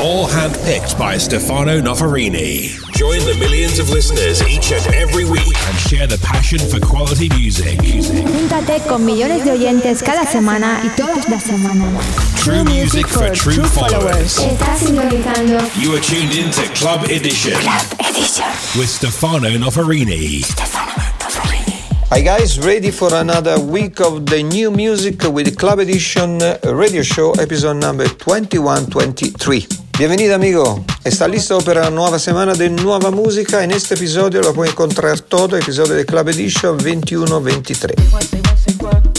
All handpicked by Stefano Noferini. Join the millions of listeners each and every week and share the passion for quality music. Júntate con millones de oyentes cada semana y todas las semanas. True music for true followers. Estás sintonizando You are tuned in to Club Edition with Stefano Noferini. Hi guys, ready for another week of the new music with Club Edition Radio Show, episode number 2123. Bienvenido amigo, ¿está listo para una nueva semana de nueva música? En este episodio lo puede encontrar todo, episodio de Club Edition 2123.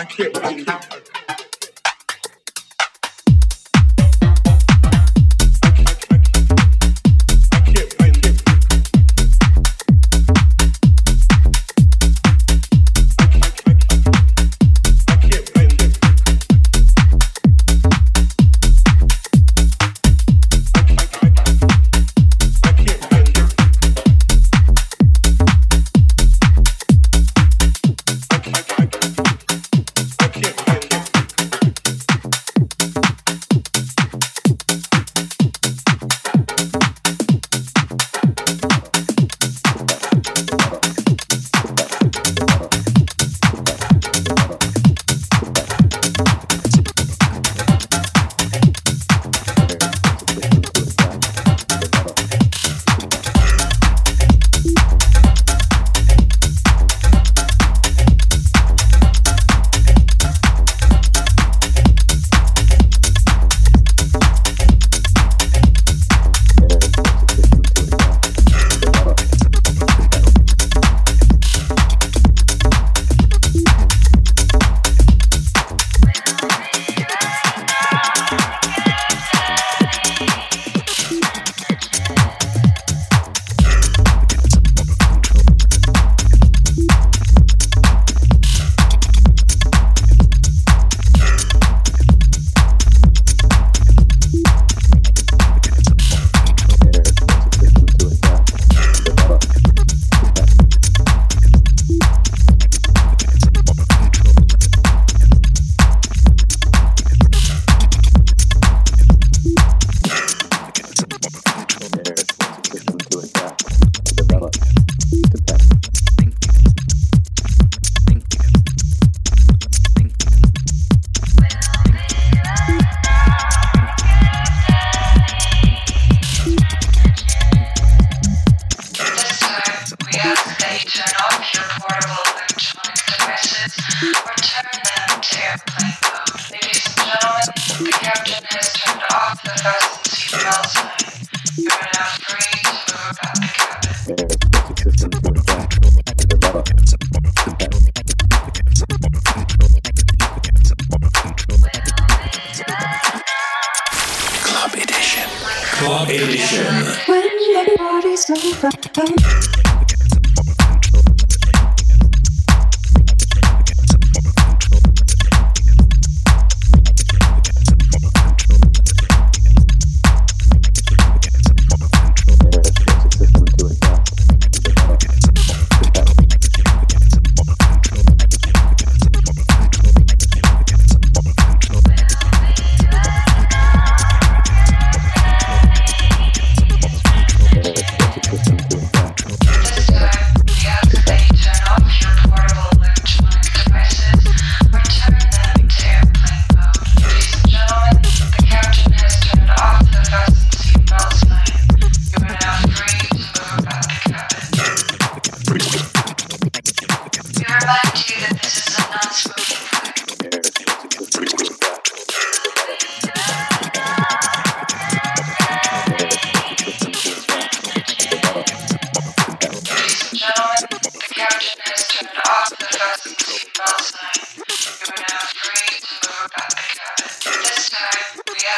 I can't wait to.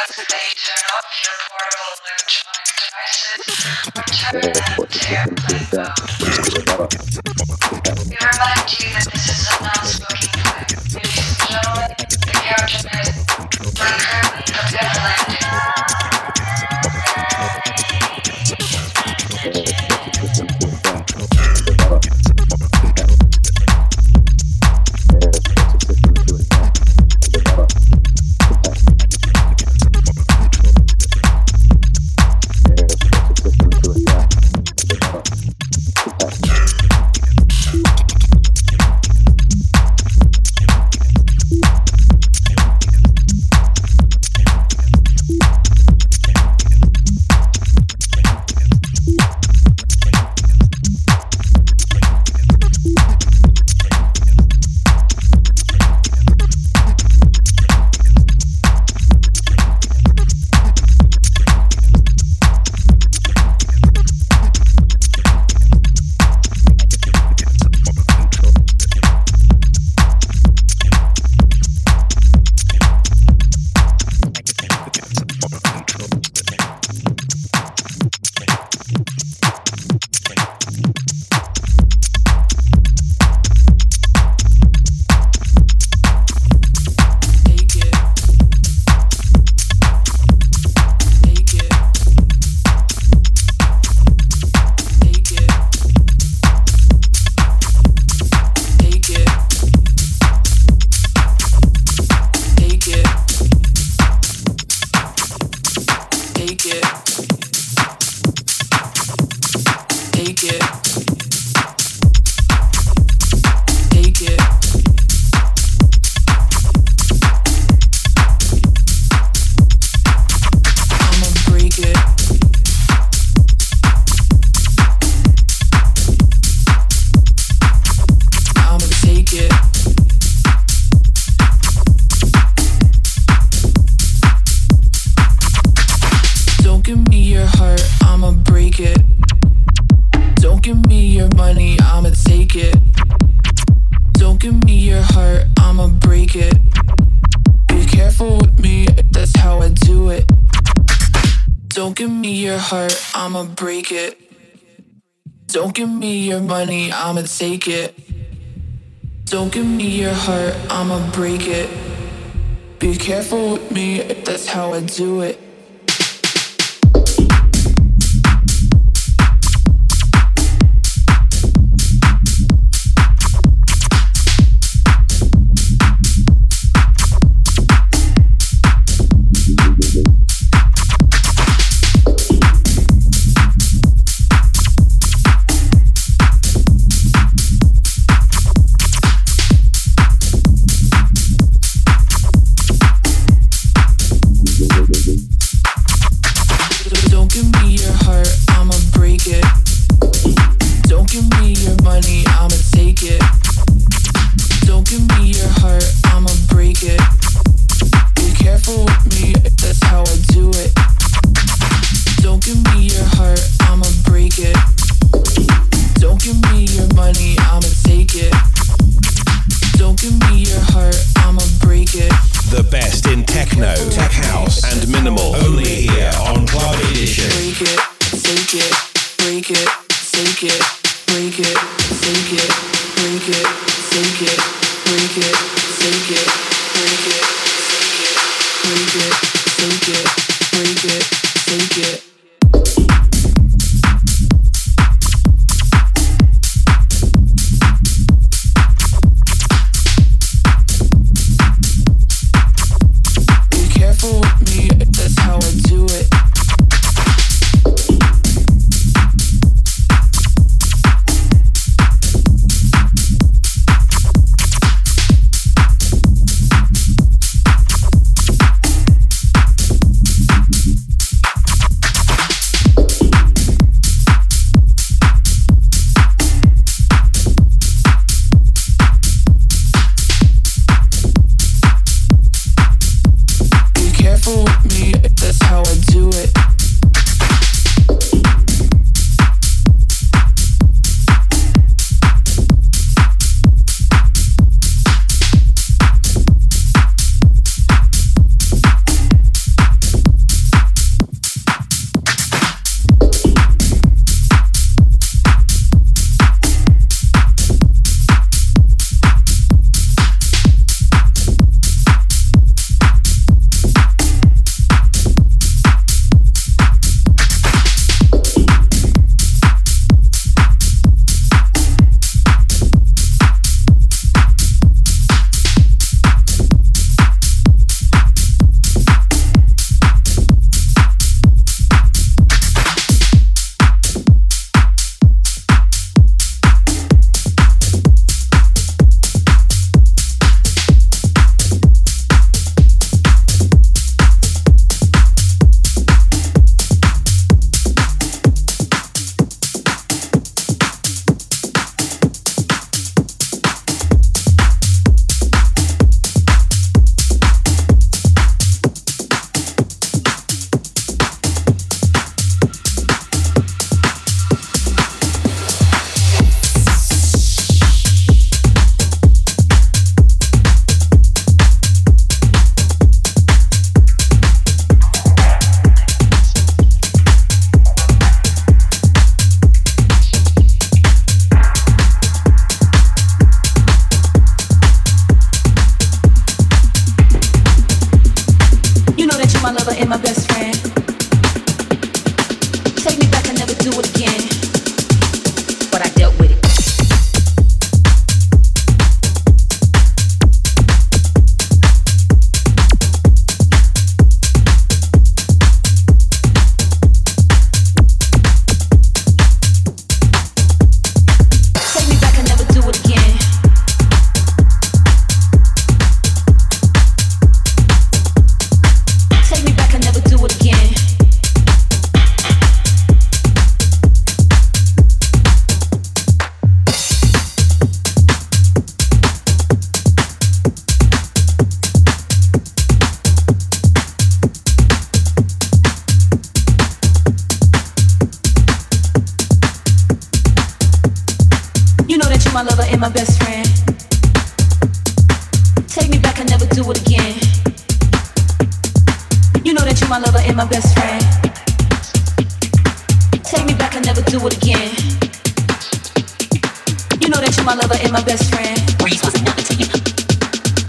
Turn an option portal and find devices. Return them to airplane mode. take it. it. Don't give me your money, I'ma take it. Don't give me your heart, I'ma break it. Be careful with me, that's how I do it. The best in techno. do it again. You know that you're my lover and my best friend. Take me back and never do it again. You know that you're my lover and my best friend. Breeze was nothing to you.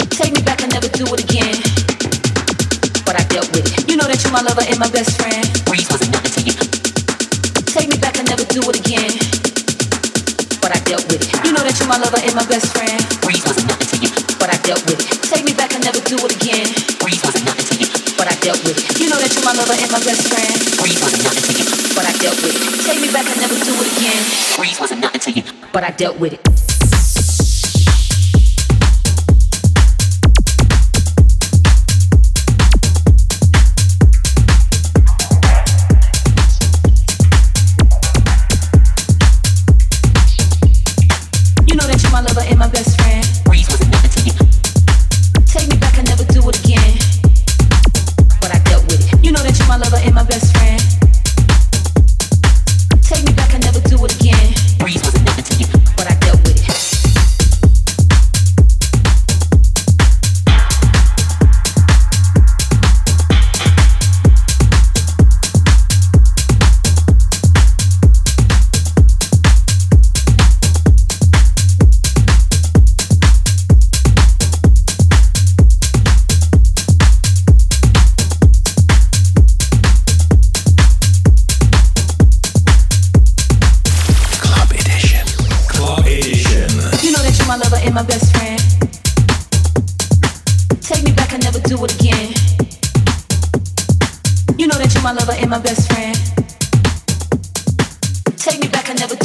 Take me back and never do it again. But I dealt with it. You know that you're my lover and my best friend. Breeze was nothing to you. Take me back and never do it again. But I dealt with it. You know that you're my lover and my best friend. Breeze was nothing to you. But I dealt with it. dealt with. You know that you're my lover and my best friend. Breeze wasn't nothing to you, but I dealt with it. Take me back and never do it again. Breeze wasn't nothing to you, but I dealt with it.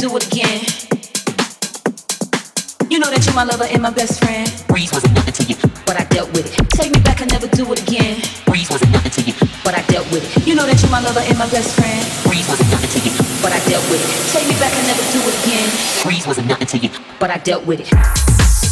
do it again. You know that you're my lover and my best friend. Breeze wasn't nothing to you, but I dealt with it. Take me back, and never do it again. Breeze wasn't nothing to you, but I dealt with it. You know that you're my lover and my best friend. Breeze wasn't nothing to you, but I dealt with it. Take me back, and never do it again. Breeze wasn't nothing to you, but I dealt with it.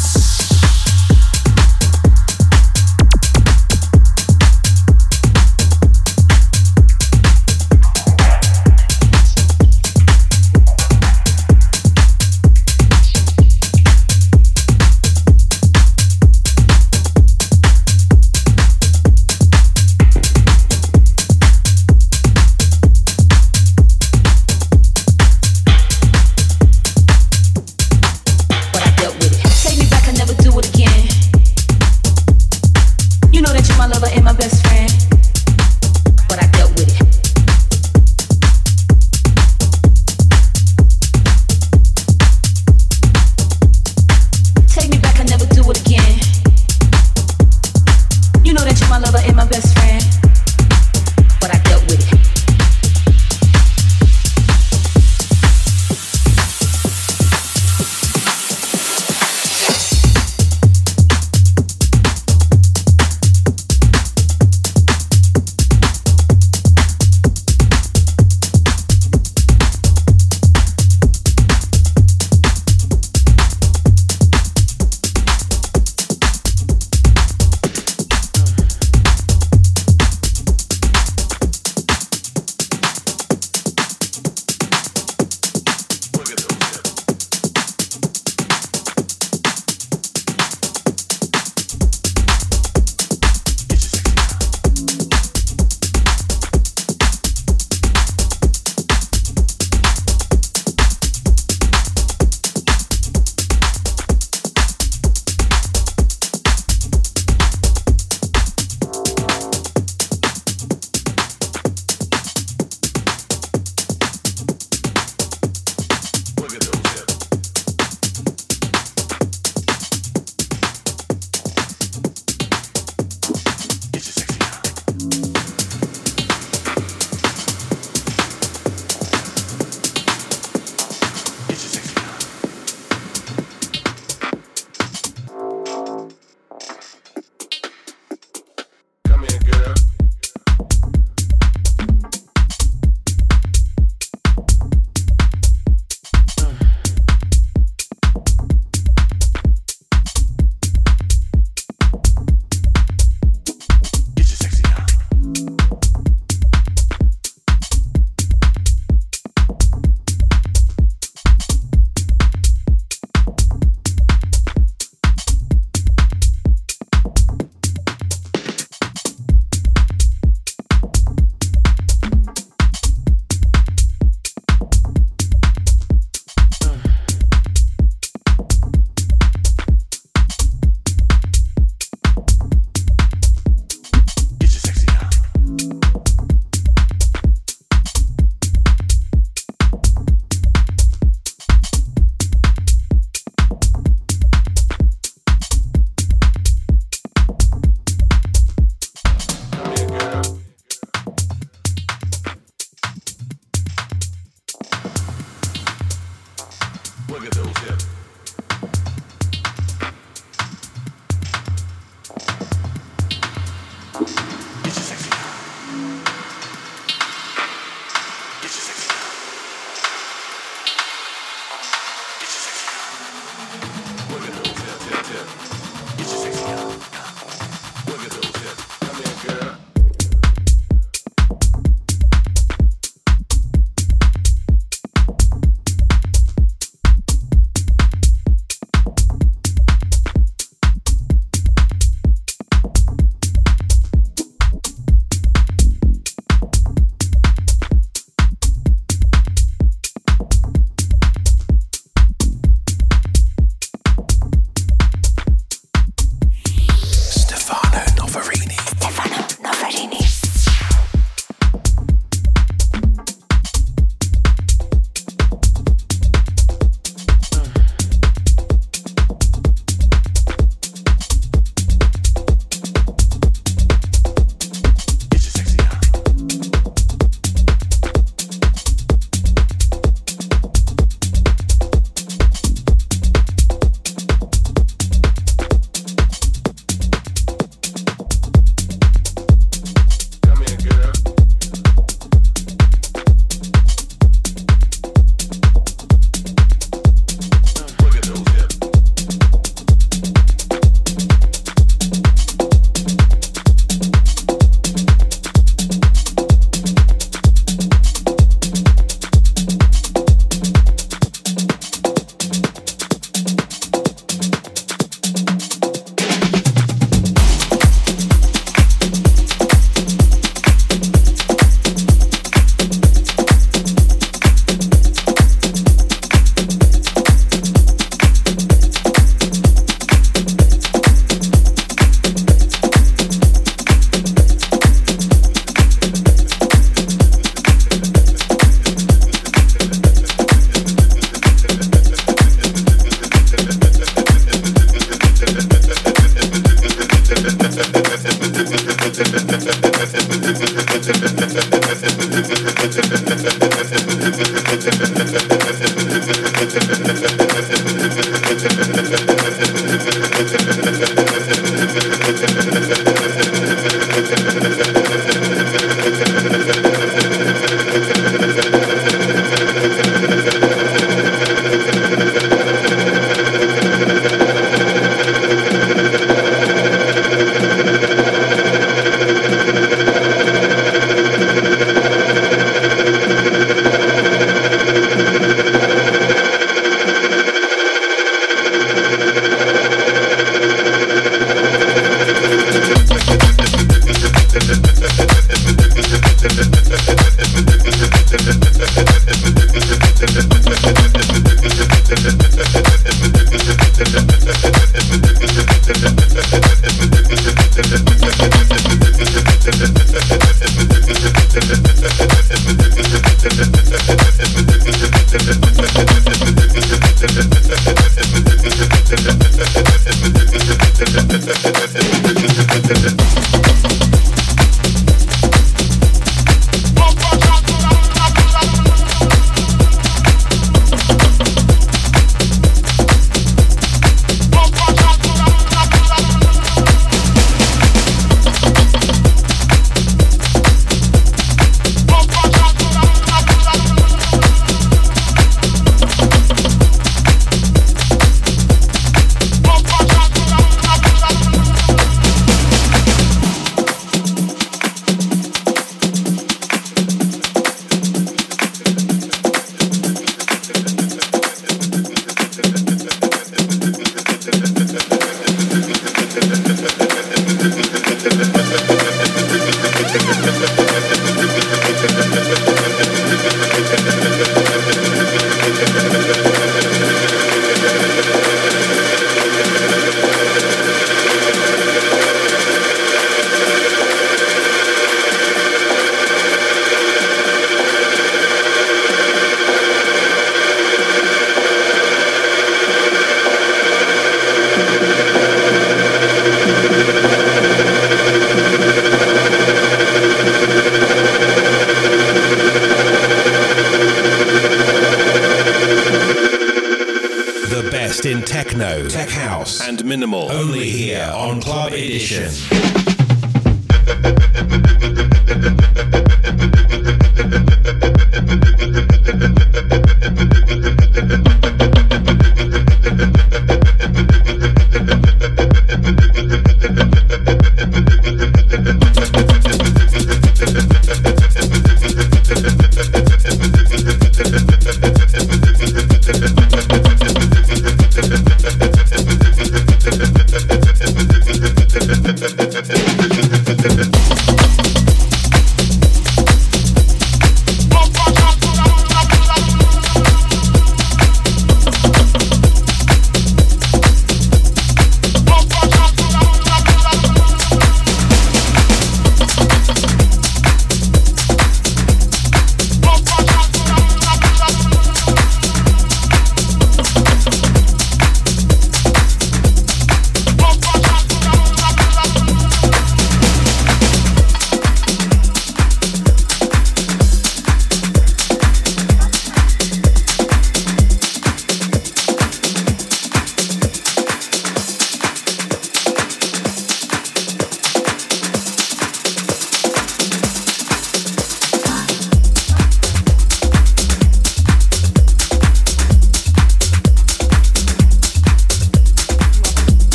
Look at those hips.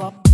up.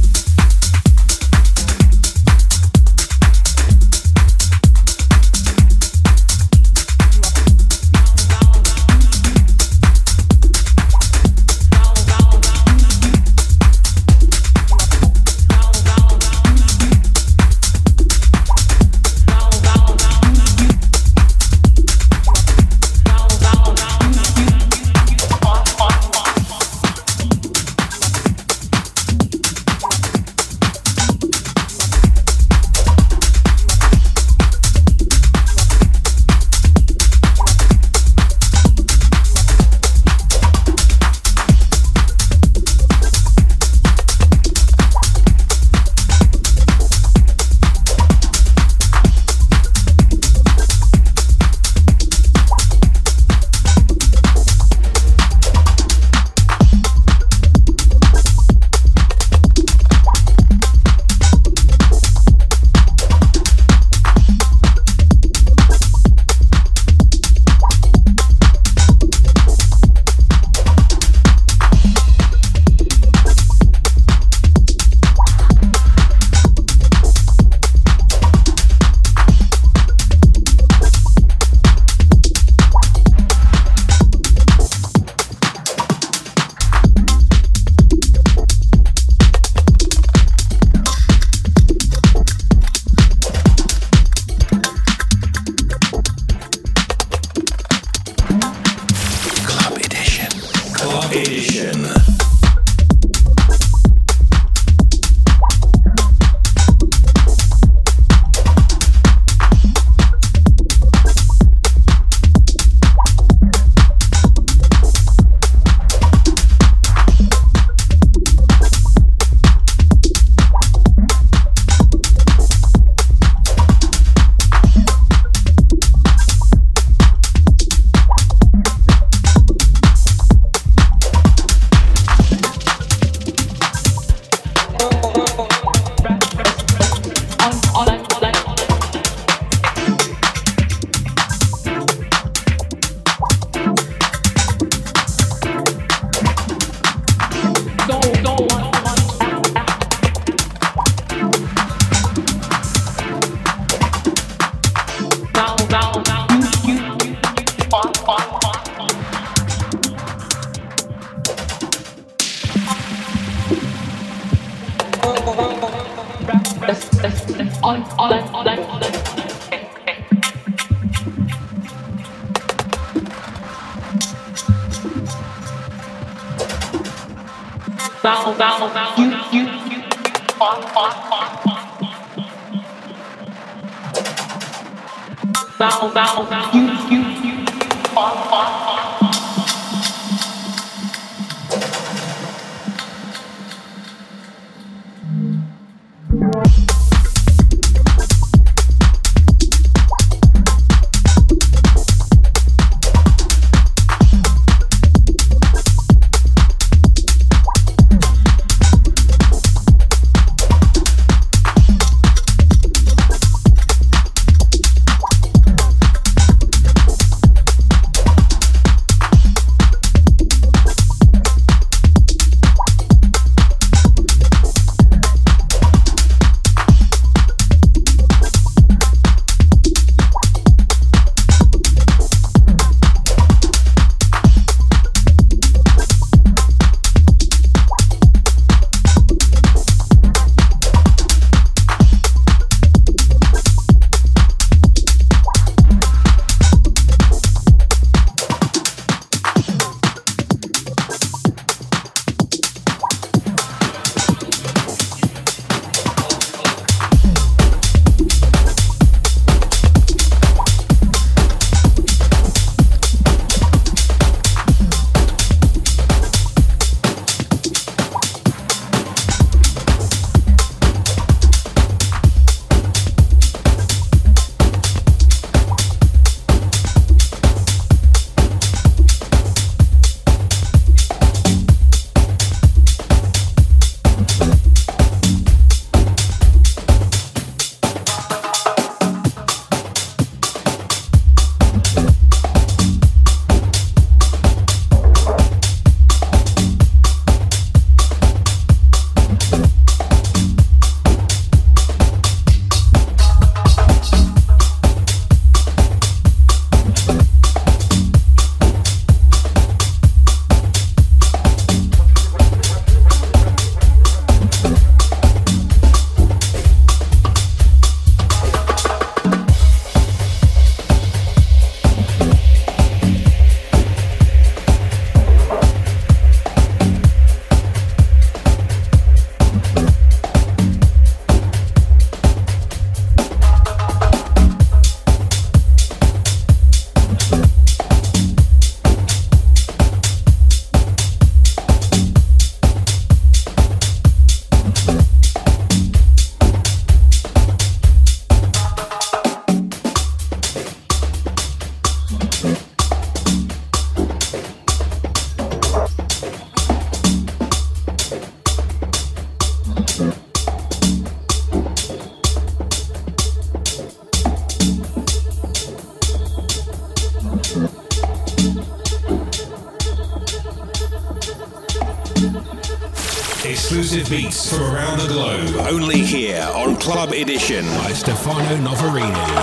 Club Edition by Stefano Noferini.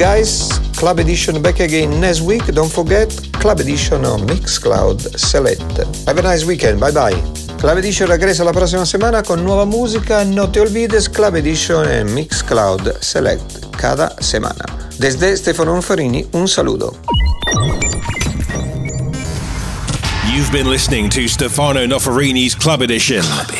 Guys. Club Edition back again next week. Don't forget Club Edition on Mixcloud Select. Have a nice weekend. Bye bye. Club Edition regresa la próxima semana con nueva música. No te olvides Club Edition en Mixcloud Select cada semana. Desde Stefano Farini, un saludo. You've been listening to Stefano Noferini's Club Edition. Club